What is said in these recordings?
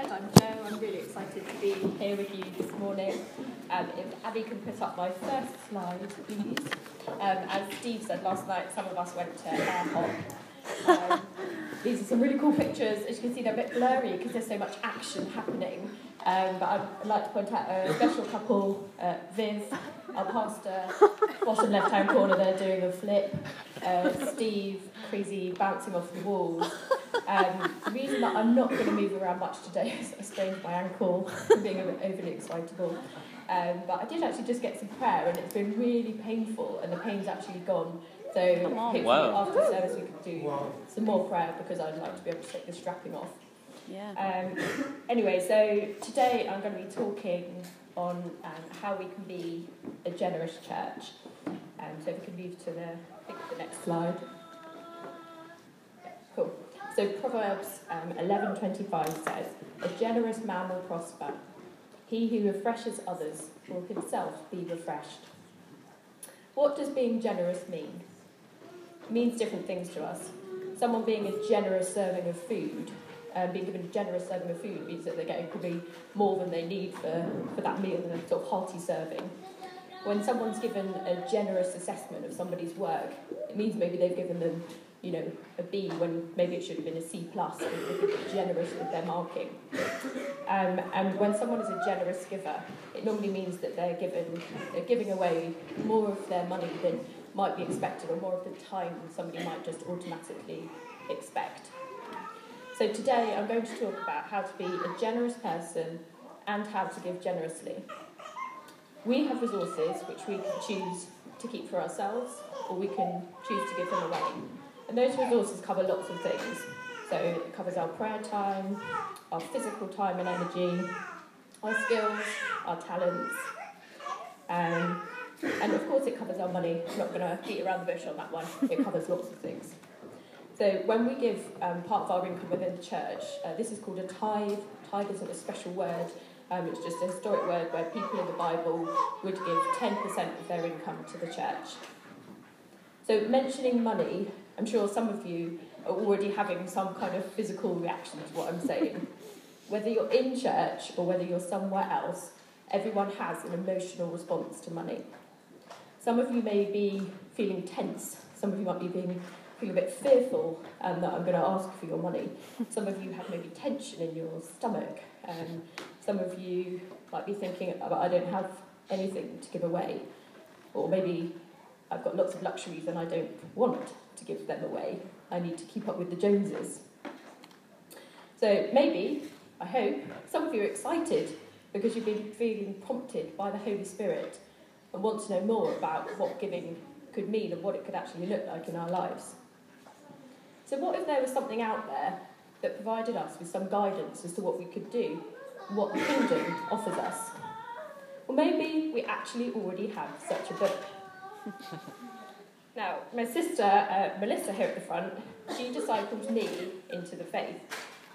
Fred. I'm Jo. I'm really excited to be here with you this morning. Um, if Abby can put up my first slide, please. Um, as Steve said last night, some of us went to Air Hop. Um, these are some really cool pictures. As you can see, they're a bit blurry because there's so much action happening. Um, but I'd like to point out a special couple, uh, Viv, our pastor, bottom left-hand corner there doing a flip, uh, Steve, crazy bouncing off the walls. Um, the reason that I'm not going to move around much today is I sprained my ankle from being a bit overly excitable. Um, but I did actually just get some prayer and it's been really painful and the pain's actually gone. So hopefully Wow. after service we could do some more prayer because I'd like to be able to take the strapping off. Yeah. Um, anyway, so today I'm going to be talking on um, how we can be a generous church. Um, so if we can move to the, I think the next slide. Yeah, cool. So Proverbs um, 11:25 says, "A generous man will prosper. He who refreshes others will himself be refreshed." What does being generous mean? It means different things to us. Someone being a generous serving of food um, being given a generous serving of food means that they're getting probably more than they need for, for that meal than a sort of hearty serving. When someone's given a generous assessment of somebody's work, it means maybe they've given them, you know, a B when maybe it should have been a C plus. They're generous with their marking. Um, and when someone is a generous giver, it normally means that they're given, they're giving away more of their money than might be expected, or more of the time than somebody might just automatically expect. So today I'm going to talk about how to be a generous person and how to give generously. We have resources which we can choose to keep for ourselves or we can choose to give them away. And those resources cover lots of things. So it covers our prayer time, our physical time and energy, our skills, our talents, um, and of course it covers our money. I'm not going to beat around the bush on that one. It covers lots of things. So when we give um, part of our income within the church, uh, this is called a tithe. Tithe isn't a special word. Um, it's just a historic word where people in the Bible would give 10% of their income to the church. So mentioning money, I'm sure some of you are already having some kind of physical reaction to what I'm saying. whether you're in church or whether you're somewhere else, everyone has an emotional response to money. Some of you may be feeling tense. Some of you might be being feel a bit fearful um, that I'm going to ask for your money. Some of you have maybe tension in your stomach. Um, some of you might be thinking, "Oh, I don't have anything to give away. Or maybe I've got lots of luxuries and I don't want to give them away. I need to keep up with the Joneses. So maybe, I hope, some of you are excited because you've been feeling prompted by the Holy Spirit and want to know more about what giving could mean and what it could actually look like in our lives. So, what if there was something out there that provided us with some guidance as to what we could do, what the kingdom offers us? Well, maybe we actually already have such a book. now, my sister uh, Melissa here at the front, she discipled me into the faith.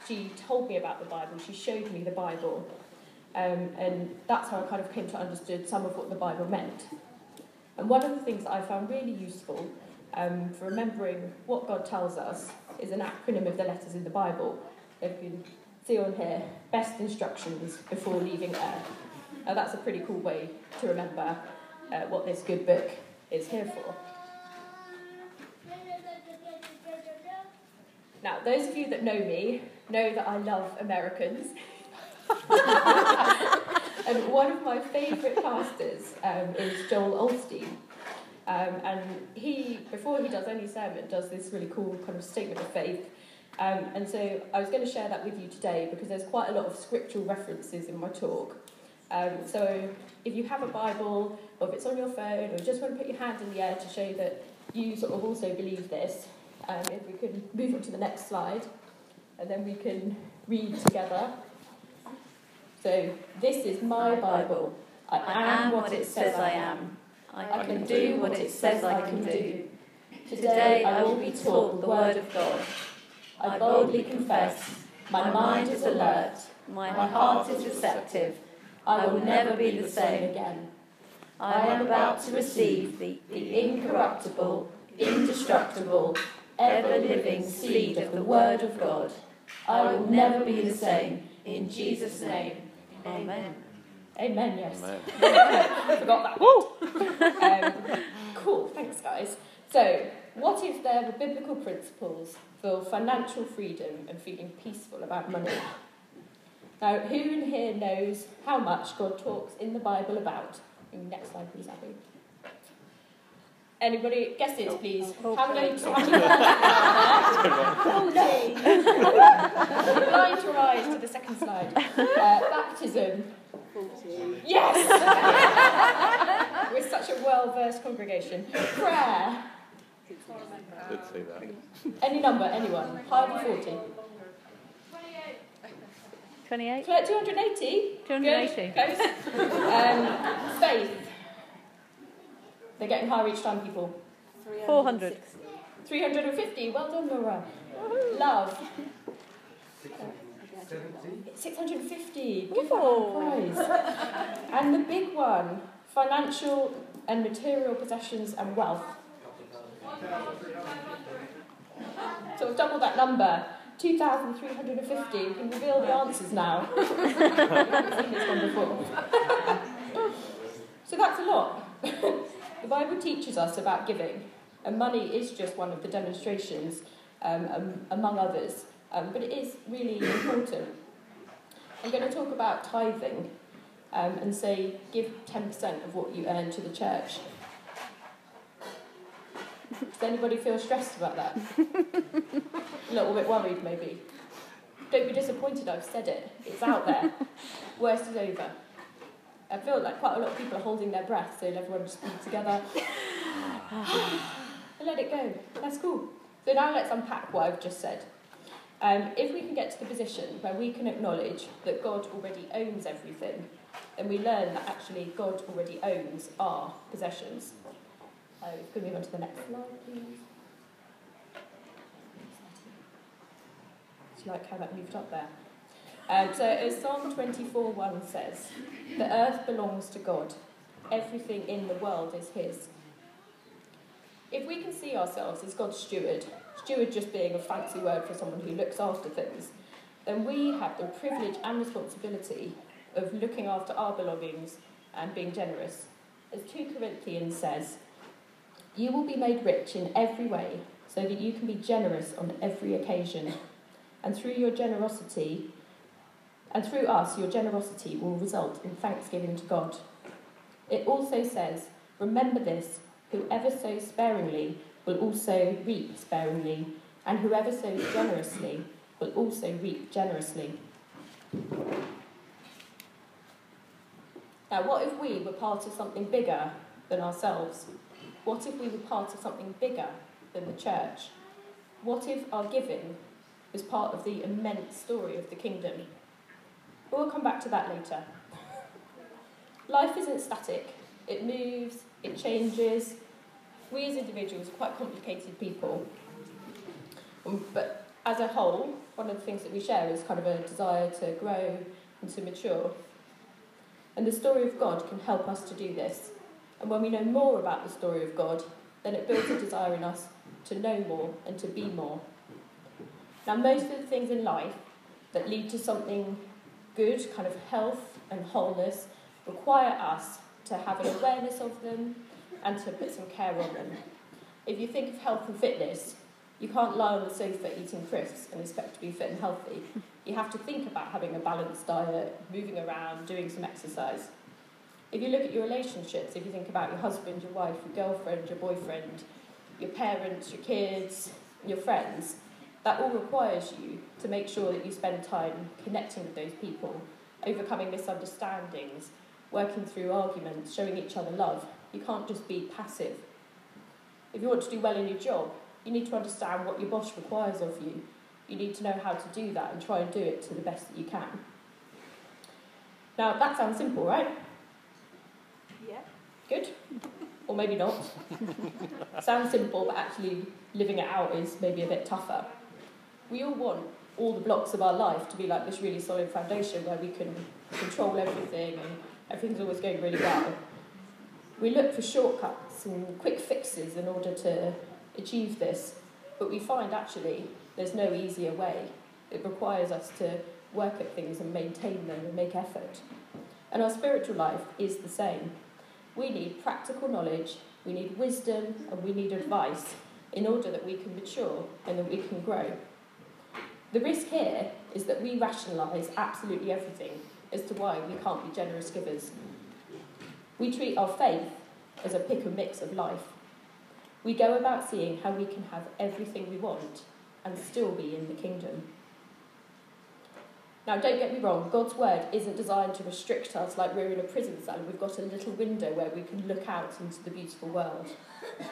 She told me about the Bible, she showed me the Bible, um, and that's how I kind of came to understand some of what the Bible meant. And one of the things that I found really useful um, for remembering what God tells us is an acronym of the letters in the Bible. If you can see on here, best instructions before leaving Earth. Now that's a pretty cool way to remember uh, what this good book is here for. Now, those of you that know me know that I love Americans. and one of my favourite pastors um, is Joel Osteen. Um, and he, before he does any sermon, does this really cool kind of statement of faith. Um, and so I was going to share that with you today because there's quite a lot of scriptural references in my talk. Um, so if you have a Bible, or if it's on your phone, or just want to put your hand in the air to show that you sort of also believe this, um, if we can move on to the next slide, and then we can read together. So this is my Bible. I am what it says I am. I can do what it says I can do. Today I will be taught the word of God. I boldly confess, my mind is alert, my heart is receptive. I will never be the same again. I am about to receive the, the incorruptible, indestructible, ever living seed of the Word of God, I will never be the same. In Jesus' name. Amen. Amen, yes. Amen. Forgot that. Woo! um, cool, thanks, guys. So, what if there were biblical principles for financial freedom and feeling peaceful about money? Now, who in here knows how much God talks in the Bible about? Next slide, please, Abby. Anybody guess it, please? How many? How many? oh no! Blind your eyes to the second slide. Uh, baptism. Yes! We're such a well versed congregation. Prayer. Did say that. Any number, anyone. Higher than 40. 28? 280? 280. Good. Close. Um, faith. They're getting higher each time, people. 400. 350. Well done, Laura. Love. 650. Give that a prize. and the big one financial and material possessions and wealth. So we've doubled that number. 2,350. We can reveal the answers now. seen this one so that's a lot. the Bible teaches us about giving, and money is just one of the demonstrations, um, um, among others, um, but it is really important. I'm going to talk about tithing um, and say give 10% of what you earn to the church. Does anybody feel stressed about that? A little bit worried, maybe. Don't be disappointed, I've said it. It's out there. Worst is over. I feel like quite a lot of people are holding their breath, so everyone just be together. and let it go. That's cool. So now let's unpack what I've just said. Um, if we can get to the position where we can acknowledge that God already owns everything, then we learn that actually God already owns our possessions. So, can we move on to the next slide, please? Do you like how that moved up there? Um, so, as Psalm 24 1 says, the earth belongs to God, everything in the world is His. If we can see ourselves as God's steward, steward just being a fancy word for someone who looks after things, then we have the privilege and responsibility of looking after our belongings and being generous. As 2 Corinthians says, you will be made rich in every way so that you can be generous on every occasion. And through your generosity, and through us, your generosity will result in thanksgiving to God. It also says, Remember this whoever sows sparingly will also reap sparingly, and whoever sows generously will also reap generously. Now, what if we were part of something bigger than ourselves? What if we were part of something bigger than the church? What if our giving was part of the immense story of the kingdom? But we'll come back to that later. Life isn't static, it moves, it changes. We as individuals are quite complicated people. Um, but as a whole, one of the things that we share is kind of a desire to grow and to mature. And the story of God can help us to do this. And when we know more about the story of God, then it builds a desire in us to know more and to be more. Now, most of the things in life that lead to something good, kind of health and wholeness, require us to have an awareness of them and to put some care on them. If you think of health and fitness, you can't lie on the sofa eating crisps and expect to be fit and healthy. You have to think about having a balanced diet, moving around, doing some exercise. If you look at your relationships, if you think about your husband, your wife, your girlfriend, your boyfriend, your parents, your kids, your friends, that all requires you to make sure that you spend time connecting with those people, overcoming misunderstandings, working through arguments, showing each other love. You can't just be passive. If you want to do well in your job, you need to understand what your boss requires of you. You need to know how to do that and try and do it to the best that you can. Now, that sounds simple, right? Yeah. Good? Or maybe not. sounds simple, but actually living it out is maybe a bit tougher. We all want all the blocks of our life to be like this really solid foundation where we can control everything and everything's always going really well. We look for shortcuts and quick fixes in order to achieve this, but we find actually there's no easier way. It requires us to work at things and maintain them and make effort. And our spiritual life is the same. We need practical knowledge, we need wisdom, and we need advice in order that we can mature and that we can grow. The risk here is that we rationalise absolutely everything as to why we can't be generous givers. We treat our faith as a pick and mix of life. We go about seeing how we can have everything we want and still be in the kingdom. Now, don't get me wrong, God's word isn't designed to restrict us like we're in a prison cell and we've got a little window where we can look out into the beautiful world.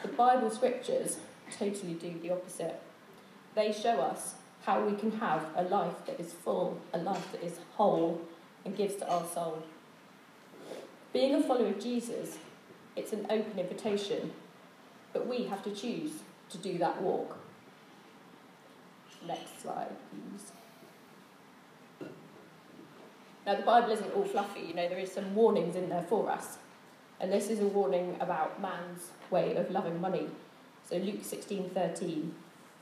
The Bible scriptures totally do the opposite. They show us how we can have a life that is full, a life that is whole, and gives to our soul. Being a follower of Jesus, it's an open invitation, but we have to choose to do that walk. Next slide, please. Now, the Bible isn't all fluffy, you know, there is some warnings in there for us. And this is a warning about man's way of loving money. So, Luke 16 13.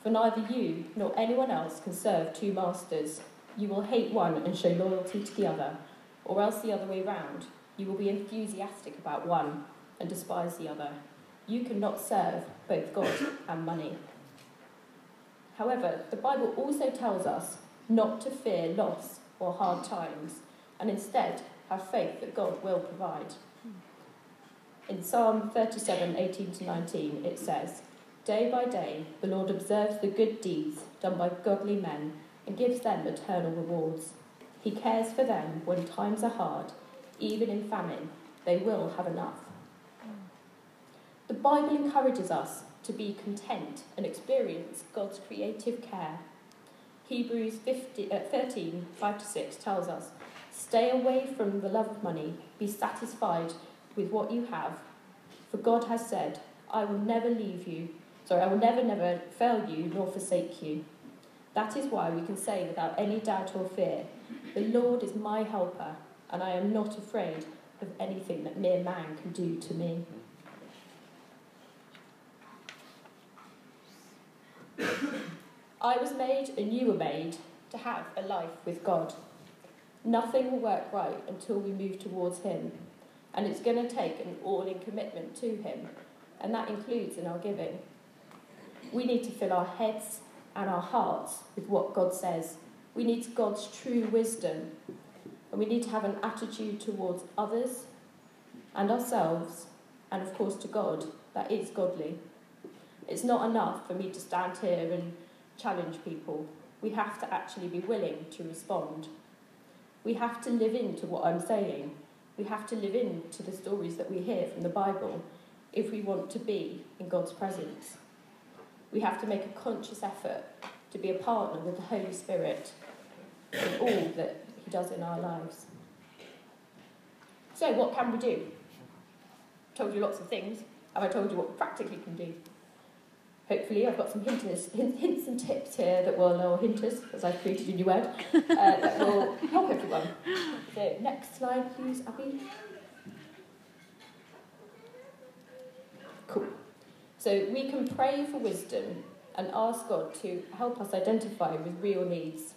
For neither you nor anyone else can serve two masters. You will hate one and show loyalty to the other, or else the other way round. You will be enthusiastic about one and despise the other. You cannot serve both God and money. However, the Bible also tells us not to fear loss or hard times, and instead have faith that God will provide. In Psalm 37 18 to 19, it says, Day by day, the Lord observes the good deeds done by godly men and gives them eternal rewards. He cares for them when times are hard, even in famine, they will have enough. The Bible encourages us to be content and experience God's creative care. Hebrews 50, uh, 13 5 to 6 tells us, Stay away from the love of money, be satisfied with what you have, for God has said, I will never leave you Sorry, I will never, never fail you nor forsake you. That is why we can say without any doubt or fear, The Lord is my helper, and I am not afraid of anything that mere man can do to me. I was made and you were made to have a life with God. Nothing will work right until we move towards Him, and it's going to take an all in commitment to Him, and that includes in our giving we need to fill our heads and our hearts with what God says. We need God's true wisdom. And we need to have an attitude towards others and ourselves, and of course to God, that is godly. It's not enough for me to stand here and challenge people. We have to actually be willing to respond. We have to live into what I'm saying. We have to live into the stories that we hear from the Bible if we want to be in God's presence. We have to make a conscious effort to be a partner with the Holy Spirit in all that He does in our lives. So, what can we do? Told you lots of things. Have I told you what we practically can do? Hopefully, I've got some hints, hints and tips here that will, or hinters, as I've created a new word, uh, that will help everyone. So, next slide, please, Abby. Cool. So we can pray for wisdom and ask God to help us identify with real needs.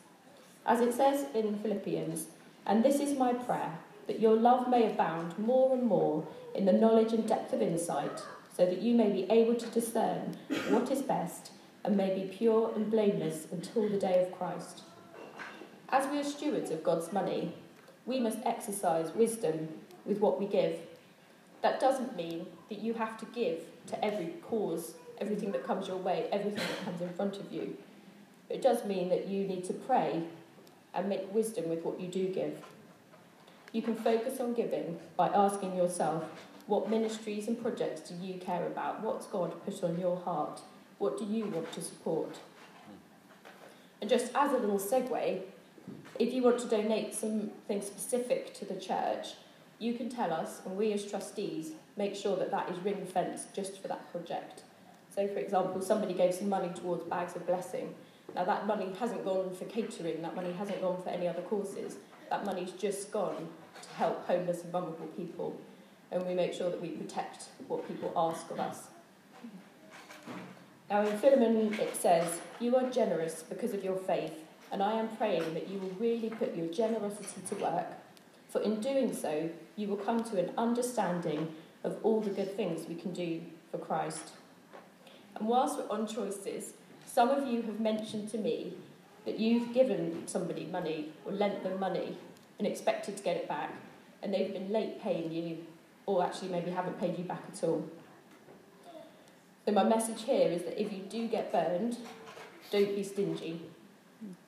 As it says in Philippians, and this is my prayer, that your love may abound more and more in the knowledge and depth of insight, so that you may be able to discern what is best and may be pure and blameless until the day of Christ. As we are stewards of God's money, we must exercise wisdom with what we give. That doesn't mean that you have to give to every cause, everything that comes your way, everything that comes in front of you. It does mean that you need to pray and make wisdom with what you do give. You can focus on giving by asking yourself, what ministries and projects do you care about? What's God put on your heart? What do you want to support? And just as a little segue, if you want to donate something specific to the church, you can tell us, and we as trustees make sure that that is ring fenced just for that project. So, for example, somebody gave some money towards Bags of Blessing. Now, that money hasn't gone for catering, that money hasn't gone for any other courses. That money's just gone to help homeless and vulnerable people. And we make sure that we protect what people ask of us. Now, in Philemon, it says, You are generous because of your faith. and I am praying that you will really put your generosity to work, for in doing so, you will come to an understanding of all the good things we can do for Christ. And whilst we're on choices, some of you have mentioned to me that you've given somebody money or lent them money and expected to get it back, and they've been late paying you, or actually maybe haven't paid you back at all. So, my message here is that if you do get burned, don't be stingy.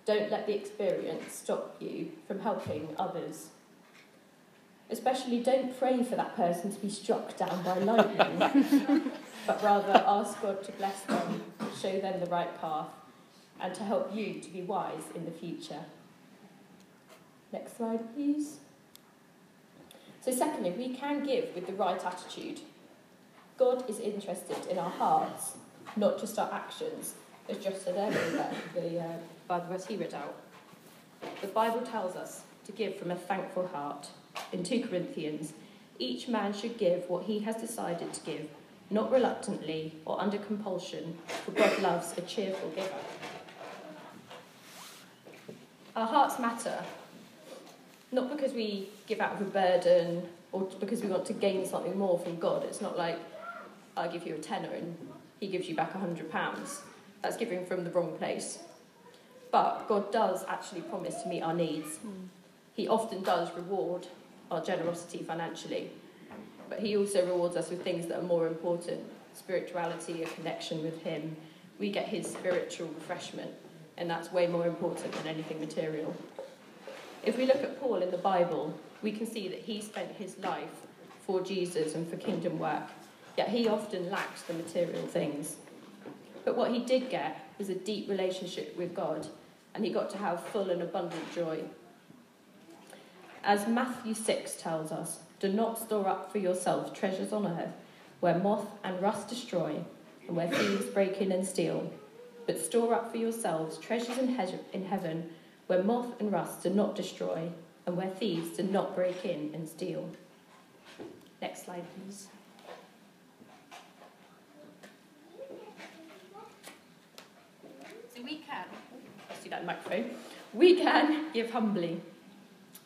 Don't let the experience stop you from helping others. Especially don't pray for that person to be struck down by lightning, but rather ask God to bless them, show them the right path, and to help you to be wise in the future. Next slide, please. So, secondly, we can give with the right attitude. God is interested in our hearts, not just our actions, as Josh said earlier, the uh, Bible verse he read out. The Bible tells us to give from a thankful heart. In 2 Corinthians, each man should give what he has decided to give, not reluctantly or under compulsion, for God loves a cheerful giver. Our hearts matter, not because we give out of a burden or because we want to gain something more from God. It's not like I give you a tenner and he gives you back a hundred pounds. That's giving from the wrong place. But God does actually promise to meet our needs. Mm. He often does reward our generosity financially, but He also rewards us with things that are more important spirituality, a connection with Him. We get His spiritual refreshment, and that's way more important than anything material. If we look at Paul in the Bible, we can see that he spent his life for Jesus and for kingdom work, yet he often lacked the material things. But what he did get was a deep relationship with God, and he got to have full and abundant joy. As Matthew 6 tells us, do not store up for yourselves treasures on earth, where moth and rust destroy, and where thieves break in and steal, but store up for yourselves treasures in, he- in heaven where moth and rust do not destroy, and where thieves do not break in and steal. Next slide, please. So we can, do that microphone, we can give humbly.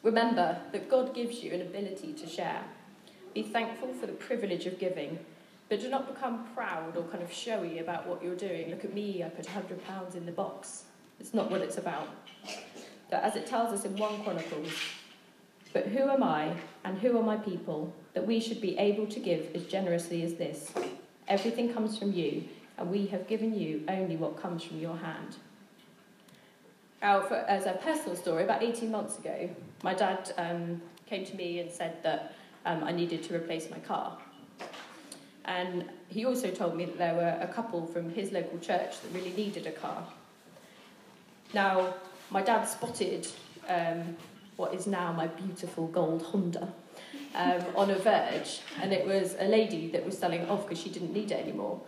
Remember that God gives you an ability to share. Be thankful for the privilege of giving, but do not become proud or kind of showy about what you're doing. Look at me, I put £100 in the box. It's not what it's about. But as it tells us in 1 Chronicles, but who am I and who are my people that we should be able to give as generously as this? Everything comes from you, and we have given you only what comes from your hand. Now, for, as a personal story, about 18 months ago, my dad um, came to me and said that um, I needed to replace my car. And he also told me that there were a couple from his local church that really needed a car. Now, my dad spotted um, what is now my beautiful gold Honda um, on a verge, and it was a lady that was selling it off because she didn't need it anymore.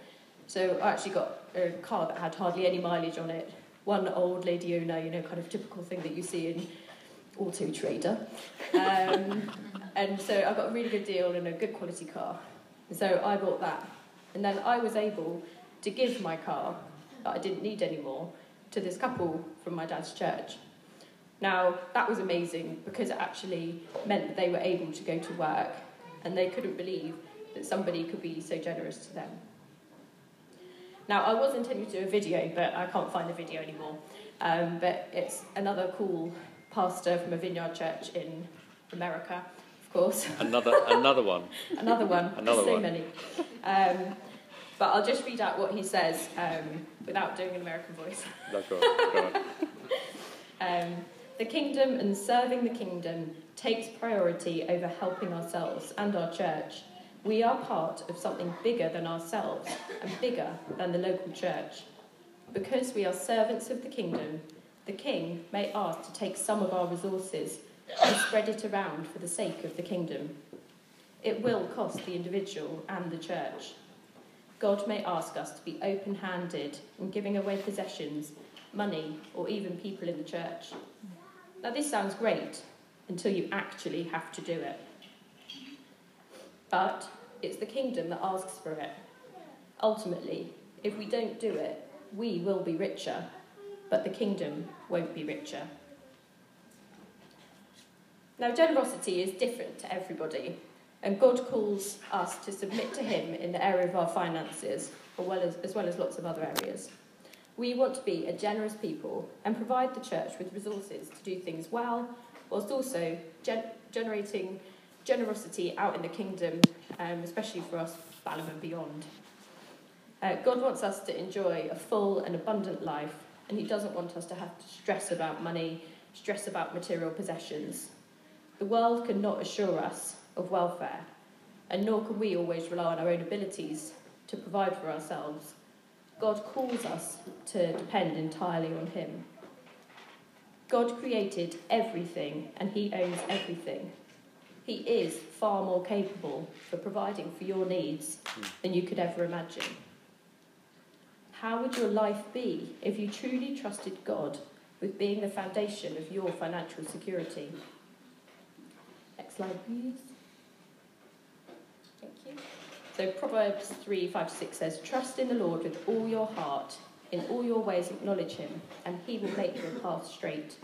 So I actually got a car that had hardly any mileage on it. One old lady owner, you know, kind of typical thing that you see in Auto Trader. Um, and so I got a really good deal and a good quality car. So I bought that. And then I was able to give my car that I didn't need anymore to this couple from my dad's church. Now, that was amazing because it actually meant that they were able to go to work and they couldn't believe that somebody could be so generous to them. Now, I was intending to do a video, but I can't find the video anymore. Um, but it's another cool pastor from a vineyard church in America, of course. Another, another one. another one. Another so one. many. Um, but I'll just read out what he says um, without doing an American voice. That's right. Um, the kingdom and serving the kingdom takes priority over helping ourselves and our church. We are part of something bigger than ourselves and bigger than the local church. Because we are servants of the kingdom, the king may ask to take some of our resources and spread it around for the sake of the kingdom. It will cost the individual and the church. God may ask us to be open handed in giving away possessions, money, or even people in the church. Now, this sounds great until you actually have to do it. But it's the kingdom that asks for it. Ultimately, if we don't do it, we will be richer, but the kingdom won't be richer. Now, generosity is different to everybody, and God calls us to submit to Him in the area of our finances, as well as, as, well as lots of other areas. We want to be a generous people and provide the church with resources to do things well, whilst also gen- generating generosity out in the kingdom, um, especially for us, Balham and beyond. Uh, God wants us to enjoy a full and abundant life, and He doesn't want us to have to stress about money, stress about material possessions. The world cannot assure us of welfare, and nor can we always rely on our own abilities to provide for ourselves. God calls us to depend entirely on Him. God created everything, and He owns everything. He is far more capable for providing for your needs than you could ever imagine. How would your life be if you truly trusted God with being the foundation of your financial security? Next slide, please. So Proverbs 3 5 6 says, Trust in the Lord with all your heart, in all your ways acknowledge him, and he will make your path straight.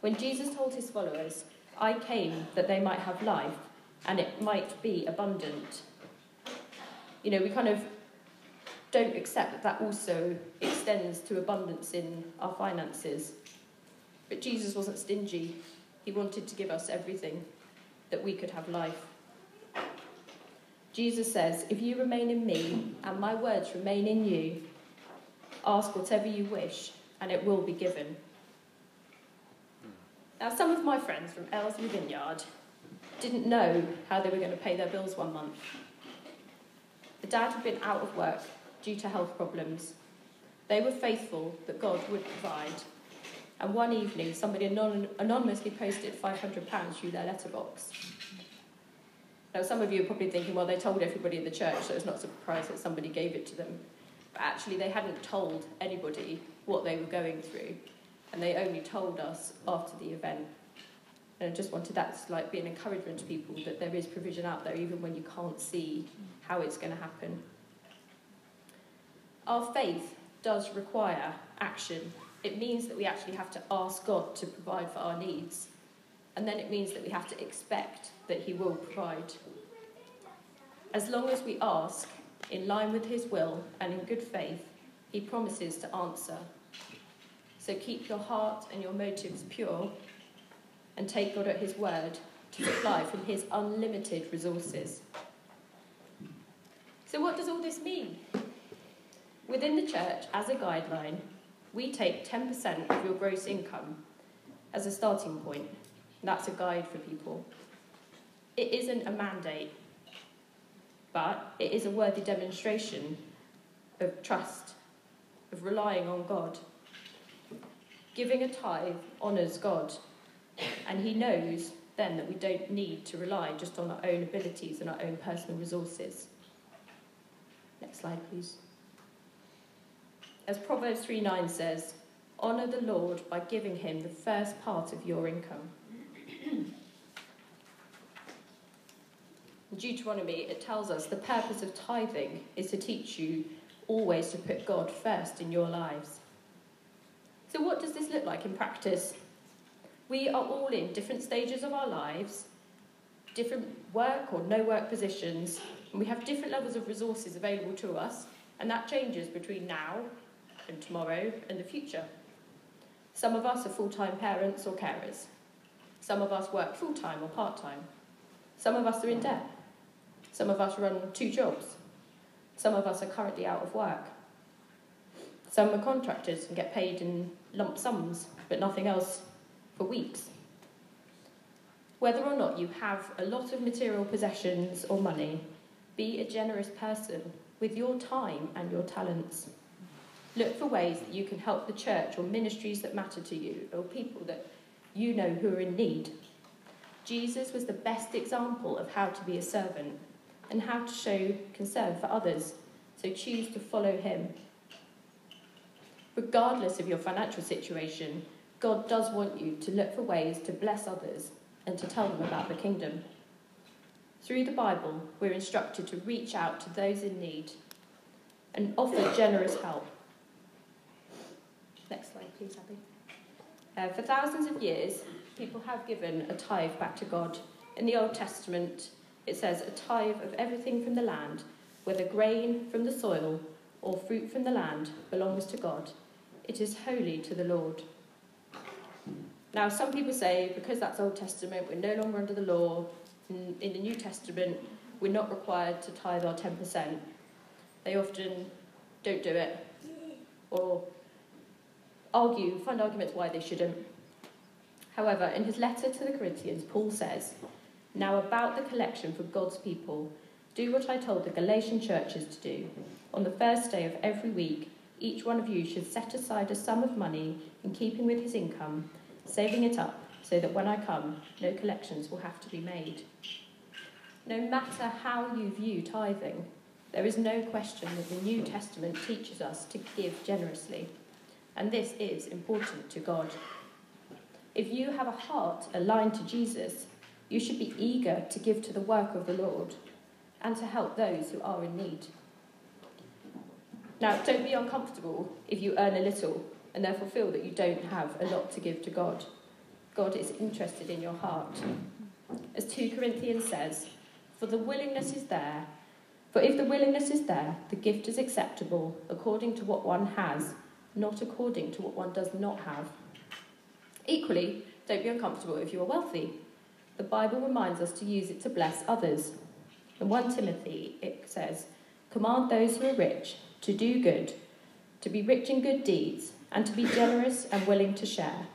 When Jesus told his followers, I came that they might have life, and it might be abundant, you know, we kind of don't accept that that also extends to abundance in our finances. But Jesus wasn't stingy, He wanted to give us everything that we could have life. Jesus says, If you remain in me and my words remain in you, ask whatever you wish and it will be given. Now, some of my friends from Aylesbury Vineyard didn't know how they were going to pay their bills one month. The dad had been out of work due to health problems. They were faithful that God would provide. And one evening, somebody anon- anonymously posted £500 through their letterbox. Now, some of you are probably thinking, well, they told everybody in the church, so it's not a surprise that somebody gave it to them. But actually, they hadn't told anybody what they were going through, and they only told us after the event. And I just wanted that to like be an encouragement to people that there is provision out there, even when you can't see how it's going to happen. Our faith does require action. It means that we actually have to ask God to provide for our needs. And then it means that we have to expect that He will provide. As long as we ask in line with His will and in good faith, He promises to answer. So keep your heart and your motives pure and take God at His word to supply from His unlimited resources. So, what does all this mean? Within the church, as a guideline, we take 10% of your gross income as a starting point. That's a guide for people. It isn't a mandate, but it is a worthy demonstration of trust, of relying on God. Giving a tithe honours God, and He knows then that we don't need to rely just on our own abilities and our own personal resources. Next slide, please. As Proverbs 3 9 says, honour the Lord by giving him the first part of your income. In Deuteronomy, it tells us the purpose of tithing is to teach you always to put God first in your lives. So, what does this look like in practice? We are all in different stages of our lives, different work or no work positions, and we have different levels of resources available to us, and that changes between now and tomorrow and the future. Some of us are full time parents or carers. Some of us work full time or part time. Some of us are in debt. Some of us run two jobs. Some of us are currently out of work. Some are contractors and get paid in lump sums, but nothing else for weeks. Whether or not you have a lot of material possessions or money, be a generous person with your time and your talents. Look for ways that you can help the church or ministries that matter to you or people that you know who are in need. Jesus was the best example of how to be a servant and how to show concern for others, so choose to follow him. Regardless of your financial situation, God does want you to look for ways to bless others and to tell them about the kingdom. Through the Bible, we're instructed to reach out to those in need and offer generous help. Next slide, please, Abby. Uh, for thousands of years, people have given a tithe back to God. In the Old Testament, it says a tithe of everything from the land, whether grain from the soil or fruit from the land, belongs to God. It is holy to the Lord. Now, some people say because that's Old Testament, we're no longer under the law. In, in the New Testament, we're not required to tithe our 10%. They often don't do it or argue, find arguments why they shouldn't. However, in his letter to the Corinthians, Paul says, Now about the collection for God's people, do what I told the Galatian churches to do. On the first day of every week, each one of you should set aside a sum of money in keeping with his income, saving it up, so that when I come, no collections will have to be made. No matter how you view tithing, there is no question that the New Testament teaches us to give generously, and this is important to God. If you have a heart aligned to Jesus, you should be eager to give to the work of the Lord and to help those who are in need. Now, don't be uncomfortable if you earn a little and therefore feel that you don't have a lot to give to God. God is interested in your heart. As 2 Corinthians says, For the willingness is there. For if the willingness is there, the gift is acceptable according to what one has, not according to what one does not have. Equally, don't be uncomfortable if you are wealthy. The Bible reminds us to use it to bless others. In 1 Timothy, it says, Command those who are rich to do good, to be rich in good deeds, and to be generous and willing to share.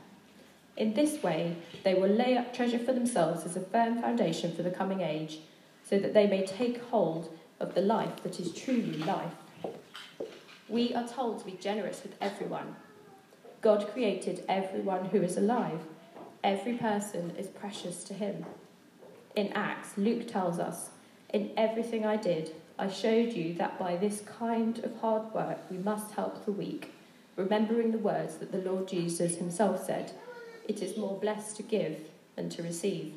In this way, they will lay up treasure for themselves as a firm foundation for the coming age, so that they may take hold of the life that is truly life. We are told to be generous with everyone, God created everyone who is alive. Every person is precious to him. In Acts, Luke tells us, In everything I did, I showed you that by this kind of hard work we must help the weak, remembering the words that the Lord Jesus himself said, It is more blessed to give than to receive.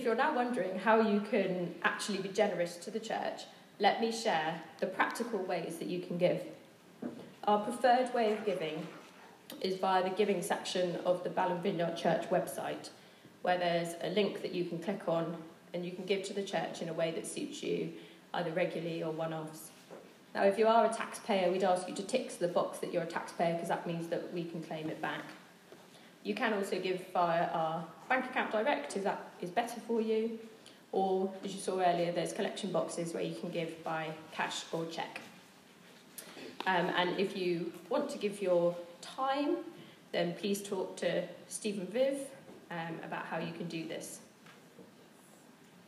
If you're now wondering how you can actually be generous to the church, let me share the practical ways that you can give. Our preferred way of giving is via the giving section of the Balham Vineyard Church website, where there's a link that you can click on and you can give to the church in a way that suits you, either regularly or one offs. Now, if you are a taxpayer, we'd ask you to tick the box that you're a taxpayer because that means that we can claim it back. You can also give via our bank account direct if that is better for you. Or, as you saw earlier, there's collection boxes where you can give by cash or cheque. Um, and if you want to give your time, then please talk to Steve and Viv um, about how you can do this.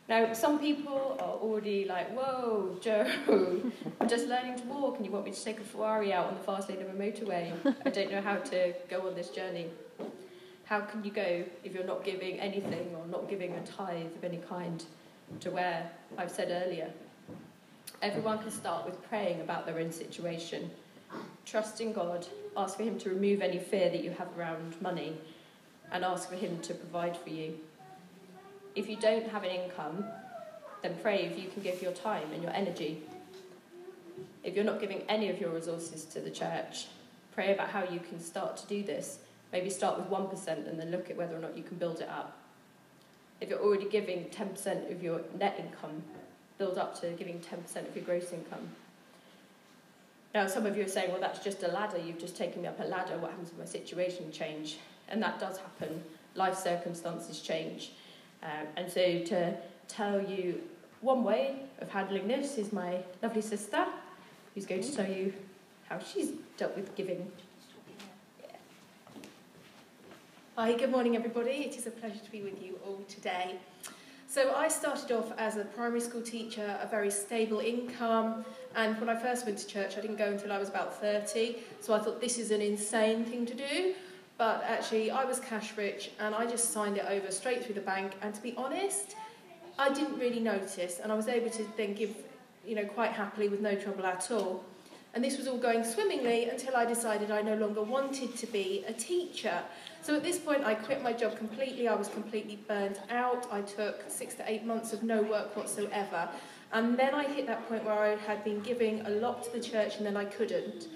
Now, some people are already like, whoa, Jo, I'm just learning to walk and you want me to take a Ferrari out on the fast lane of a motorway. I don't know how to go on this journey. How can you go if you're not giving anything or not giving a tithe of any kind to where I've said earlier? Everyone can start with praying about their own situation, trusting God, ask for Him to remove any fear that you have around money, and ask for Him to provide for you. If you don't have an income, then pray if you can give your time and your energy. If you're not giving any of your resources to the church, pray about how you can start to do this Maybe start with 1% and then look at whether or not you can build it up. If you're already giving 10% of your net income, build up to giving 10% of your gross income. Now, some of you are saying, well, that's just a ladder. You've just taken me up a ladder. What happens if my situation change? And that does happen. Life circumstances change. Um, and so to tell you one way of handling this is my lovely sister, who's going to tell you how she's dealt with giving Hi, good morning, everybody. It is a pleasure to be with you all today. So, I started off as a primary school teacher, a very stable income, and when I first went to church, I didn't go until I was about 30, so I thought this is an insane thing to do. But actually, I was cash rich and I just signed it over straight through the bank, and to be honest, I didn't really notice, and I was able to then give, you know, quite happily with no trouble at all. And this was all going swimmingly until I decided I no longer wanted to be a teacher. So at this point, I quit my job completely. I was completely burnt out. I took six to eight months of no work whatsoever. And then I hit that point where I had been giving a lot to the church and then I couldn't.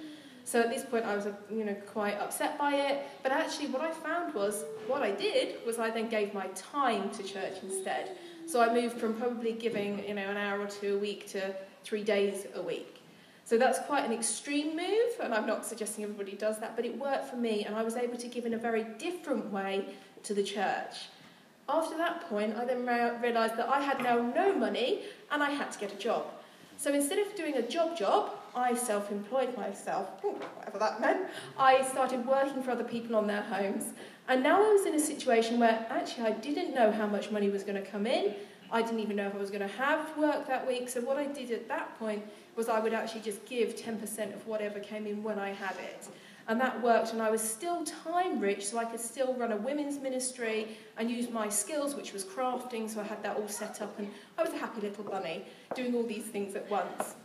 So at this point, I was, uh, you know, quite upset by it. But actually, what I found was, what I did was I then gave my time to church instead. So I moved from probably giving, you know, an hour or two a week to three days a week. So that's quite an extreme move, and I'm not suggesting everybody does that, but it worked for me, and I was able to give in a very different way to the church. After that point, I then realised that I had now no money and I had to get a job. So instead of doing a job job, I self employed myself, whatever that meant. I started working for other people on their homes. And now I was in a situation where actually I didn't know how much money was going to come in. I didn't even know if I was going to have work that week. So what I did at that point was I would actually just give 10% of whatever came in when I had it. And that worked, and I was still time rich, so I could still run a women's ministry and use my skills, which was crafting, so I had that all set up, and I was a happy little bunny doing all these things at once.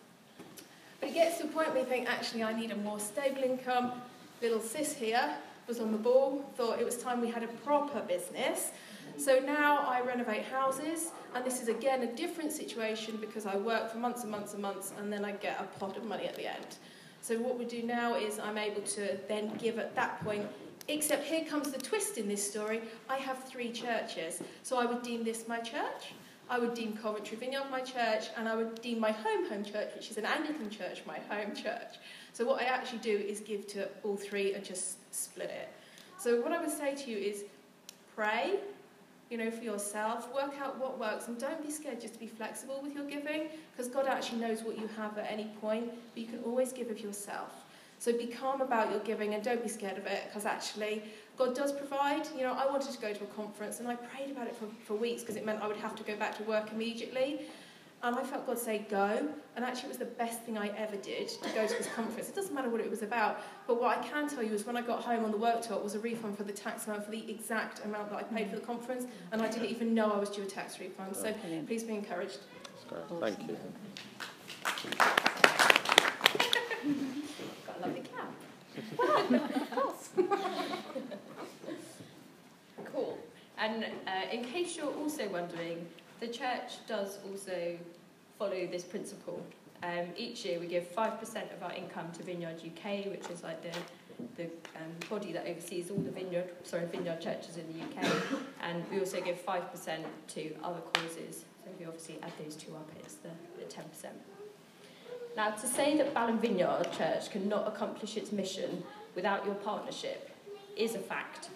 But it gets to a point where you think, actually, I need a more stable income. Little sis here was on the ball, thought it was time we had a proper business. So now I renovate houses, and this is again a different situation because I work for months and months and months, and then I get a pot of money at the end. So what we do now is I'm able to then give at that point, except here comes the twist in this story, I have three churches. So I would deem this my church, I would deem Coventry Vineyard my church, and I would deem my home home church, which is an Anglican church, my home church. So what I actually do is give to all three and just split it. So what I would say to you is pray, you know, for yourself. Work out what works and don't be scared just to be flexible with your giving because God actually knows what you have at any point, but you can always give of yourself. So be calm about your giving and don't be scared of it because actually God does provide. You know, I wanted to go to a conference and I prayed about it for, for weeks because it meant I would have to go back to work immediately. And I felt God say, go. And actually, it was the best thing I ever did to go to this conference. It doesn't matter what it was about. But what I can tell you is when I got home on the worktop was a refund for the tax amount for the exact amount that I paid for the conference. And I didn't even know I was due a tax refund. So please be encouraged. Thank you. Got a lovely cap. of course. cool. And uh, in case you're also wondering, the church does also follow this principle. Um, each year we give 5% of our income to Vineyard UK, which is like the, the um, body that oversees all the vineyard, sorry, vineyard churches in the UK. And we also give 5% to other causes. So if you obviously add those two up, it's the, the 10%. Now, to say that Balham Vineyard Church cannot accomplish its mission without your partnership is a fact.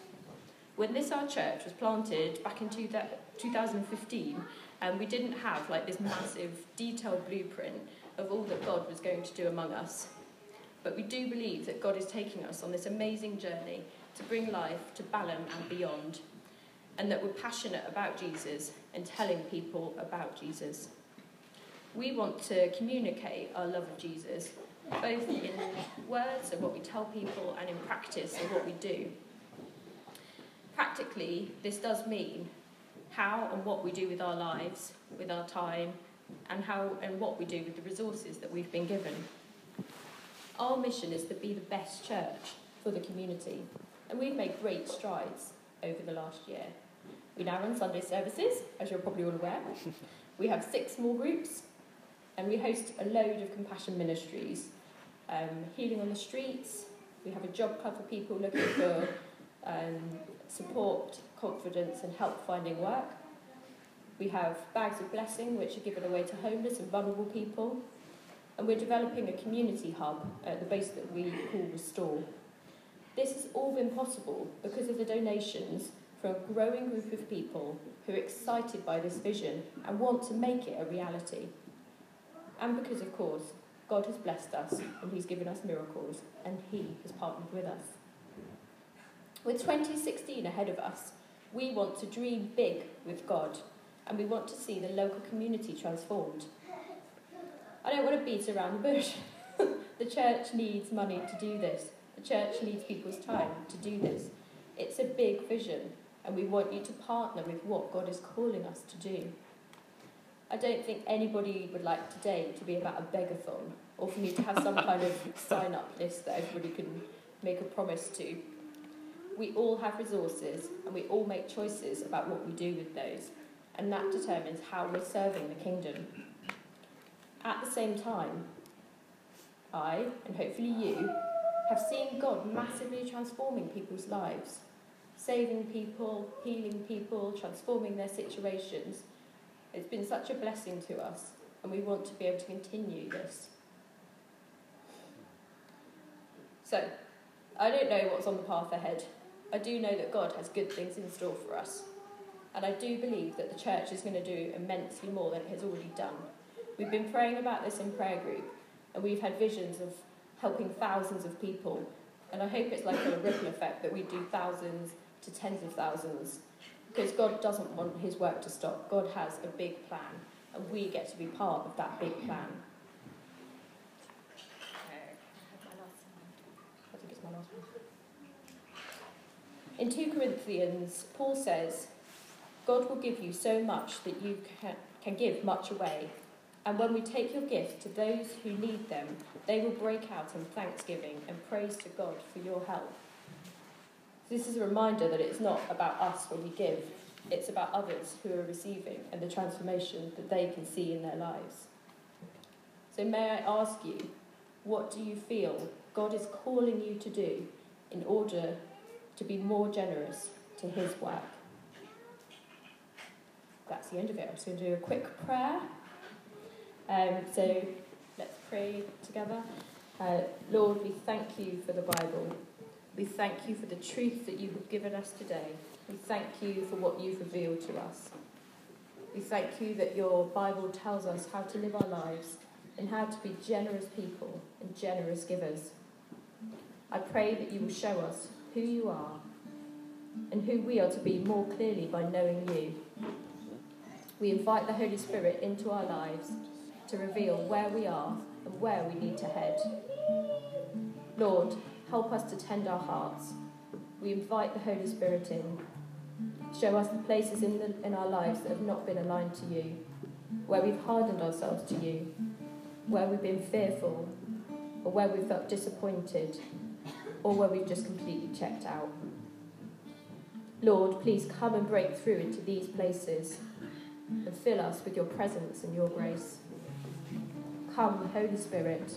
When this our church was planted back in 2015, and um, we didn't have like this massive detailed blueprint of all that God was going to do among us. But we do believe that God is taking us on this amazing journey to bring life to Balham and beyond, and that we're passionate about Jesus and telling people about Jesus. We want to communicate our love of Jesus, both in words of what we tell people and in practice of what we do. Practically, this does mean how and what we do with our lives, with our time, and how and what we do with the resources that we've been given. Our mission is to be the best church for the community, and we've made great strides over the last year. We now run Sunday services, as you're probably all aware. We have six small groups, and we host a load of compassion ministries, um, healing on the streets. We have a job club for people looking for um, support, confidence, and help finding work. We have bags of blessing, which are given away to homeless and vulnerable people. And we're developing a community hub at the base that we call Restore. This has all been possible because of the donations from a growing group of people who are excited by this vision and want to make it a reality. And because, of course, God has blessed us and He's given us miracles and He has partnered with us. With 2016 ahead of us, we want to dream big with God and we want to see the local community transformed. I don't want to beat around the bush. the church needs money to do this. The church needs people's time to do this. It's a big vision, and we want you to partner with what God is calling us to do. I don't think anybody would like today to be about a begathon or for me to have some kind of sign up list that everybody can make a promise to. We all have resources and we all make choices about what we do with those, and that determines how we're serving the kingdom. At the same time, I, and hopefully you, have seen God massively transforming people's lives, saving people, healing people, transforming their situations. It's been such a blessing to us, and we want to be able to continue this. So, I don't know what's on the path ahead. I do know that God has good things in store for us. And I do believe that the church is going to do immensely more than it has already done. We've been praying about this in prayer group, and we've had visions of helping thousands of people. And I hope it's like a ripple effect that we do thousands to tens of thousands. Because God doesn't want his work to stop. God has a big plan, and we get to be part of that big plan. I think it's my last one. In 2 Corinthians, Paul says, God will give you so much that you can, can give much away. And when we take your gift to those who need them, they will break out in thanksgiving and praise to God for your help. This is a reminder that it's not about us when we give, it's about others who are receiving and the transformation that they can see in their lives. So, may I ask you, what do you feel God is calling you to do in order to be more generous to His work? That's the end of it. I'm just going to do a quick prayer. Um, so let's pray together. Uh, Lord, we thank you for the Bible. We thank you for the truth that you have given us today. We thank you for what you've revealed to us. We thank you that your Bible tells us how to live our lives and how to be generous people and generous givers. I pray that you will show us who you are and who we are to be more clearly by knowing you. We invite the Holy Spirit into our lives to reveal where we are and where we need to head. Lord, help us to tend our hearts. We invite the Holy Spirit in. Show us the places in, the, in our lives that have not been aligned to you, where we've hardened ourselves to you, where we've been fearful, or where we've felt disappointed, or where we've just completely checked out. Lord, please come and break through into these places and fill us with your presence and your grace. Come, Holy Spirit,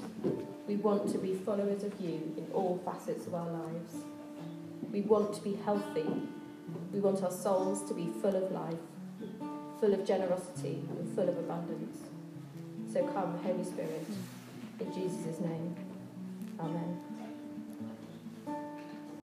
we want to be followers of you in all facets of our lives. We want to be healthy. We want our souls to be full of life, full of generosity, and full of abundance. So come, Holy Spirit, in Jesus' name. Amen.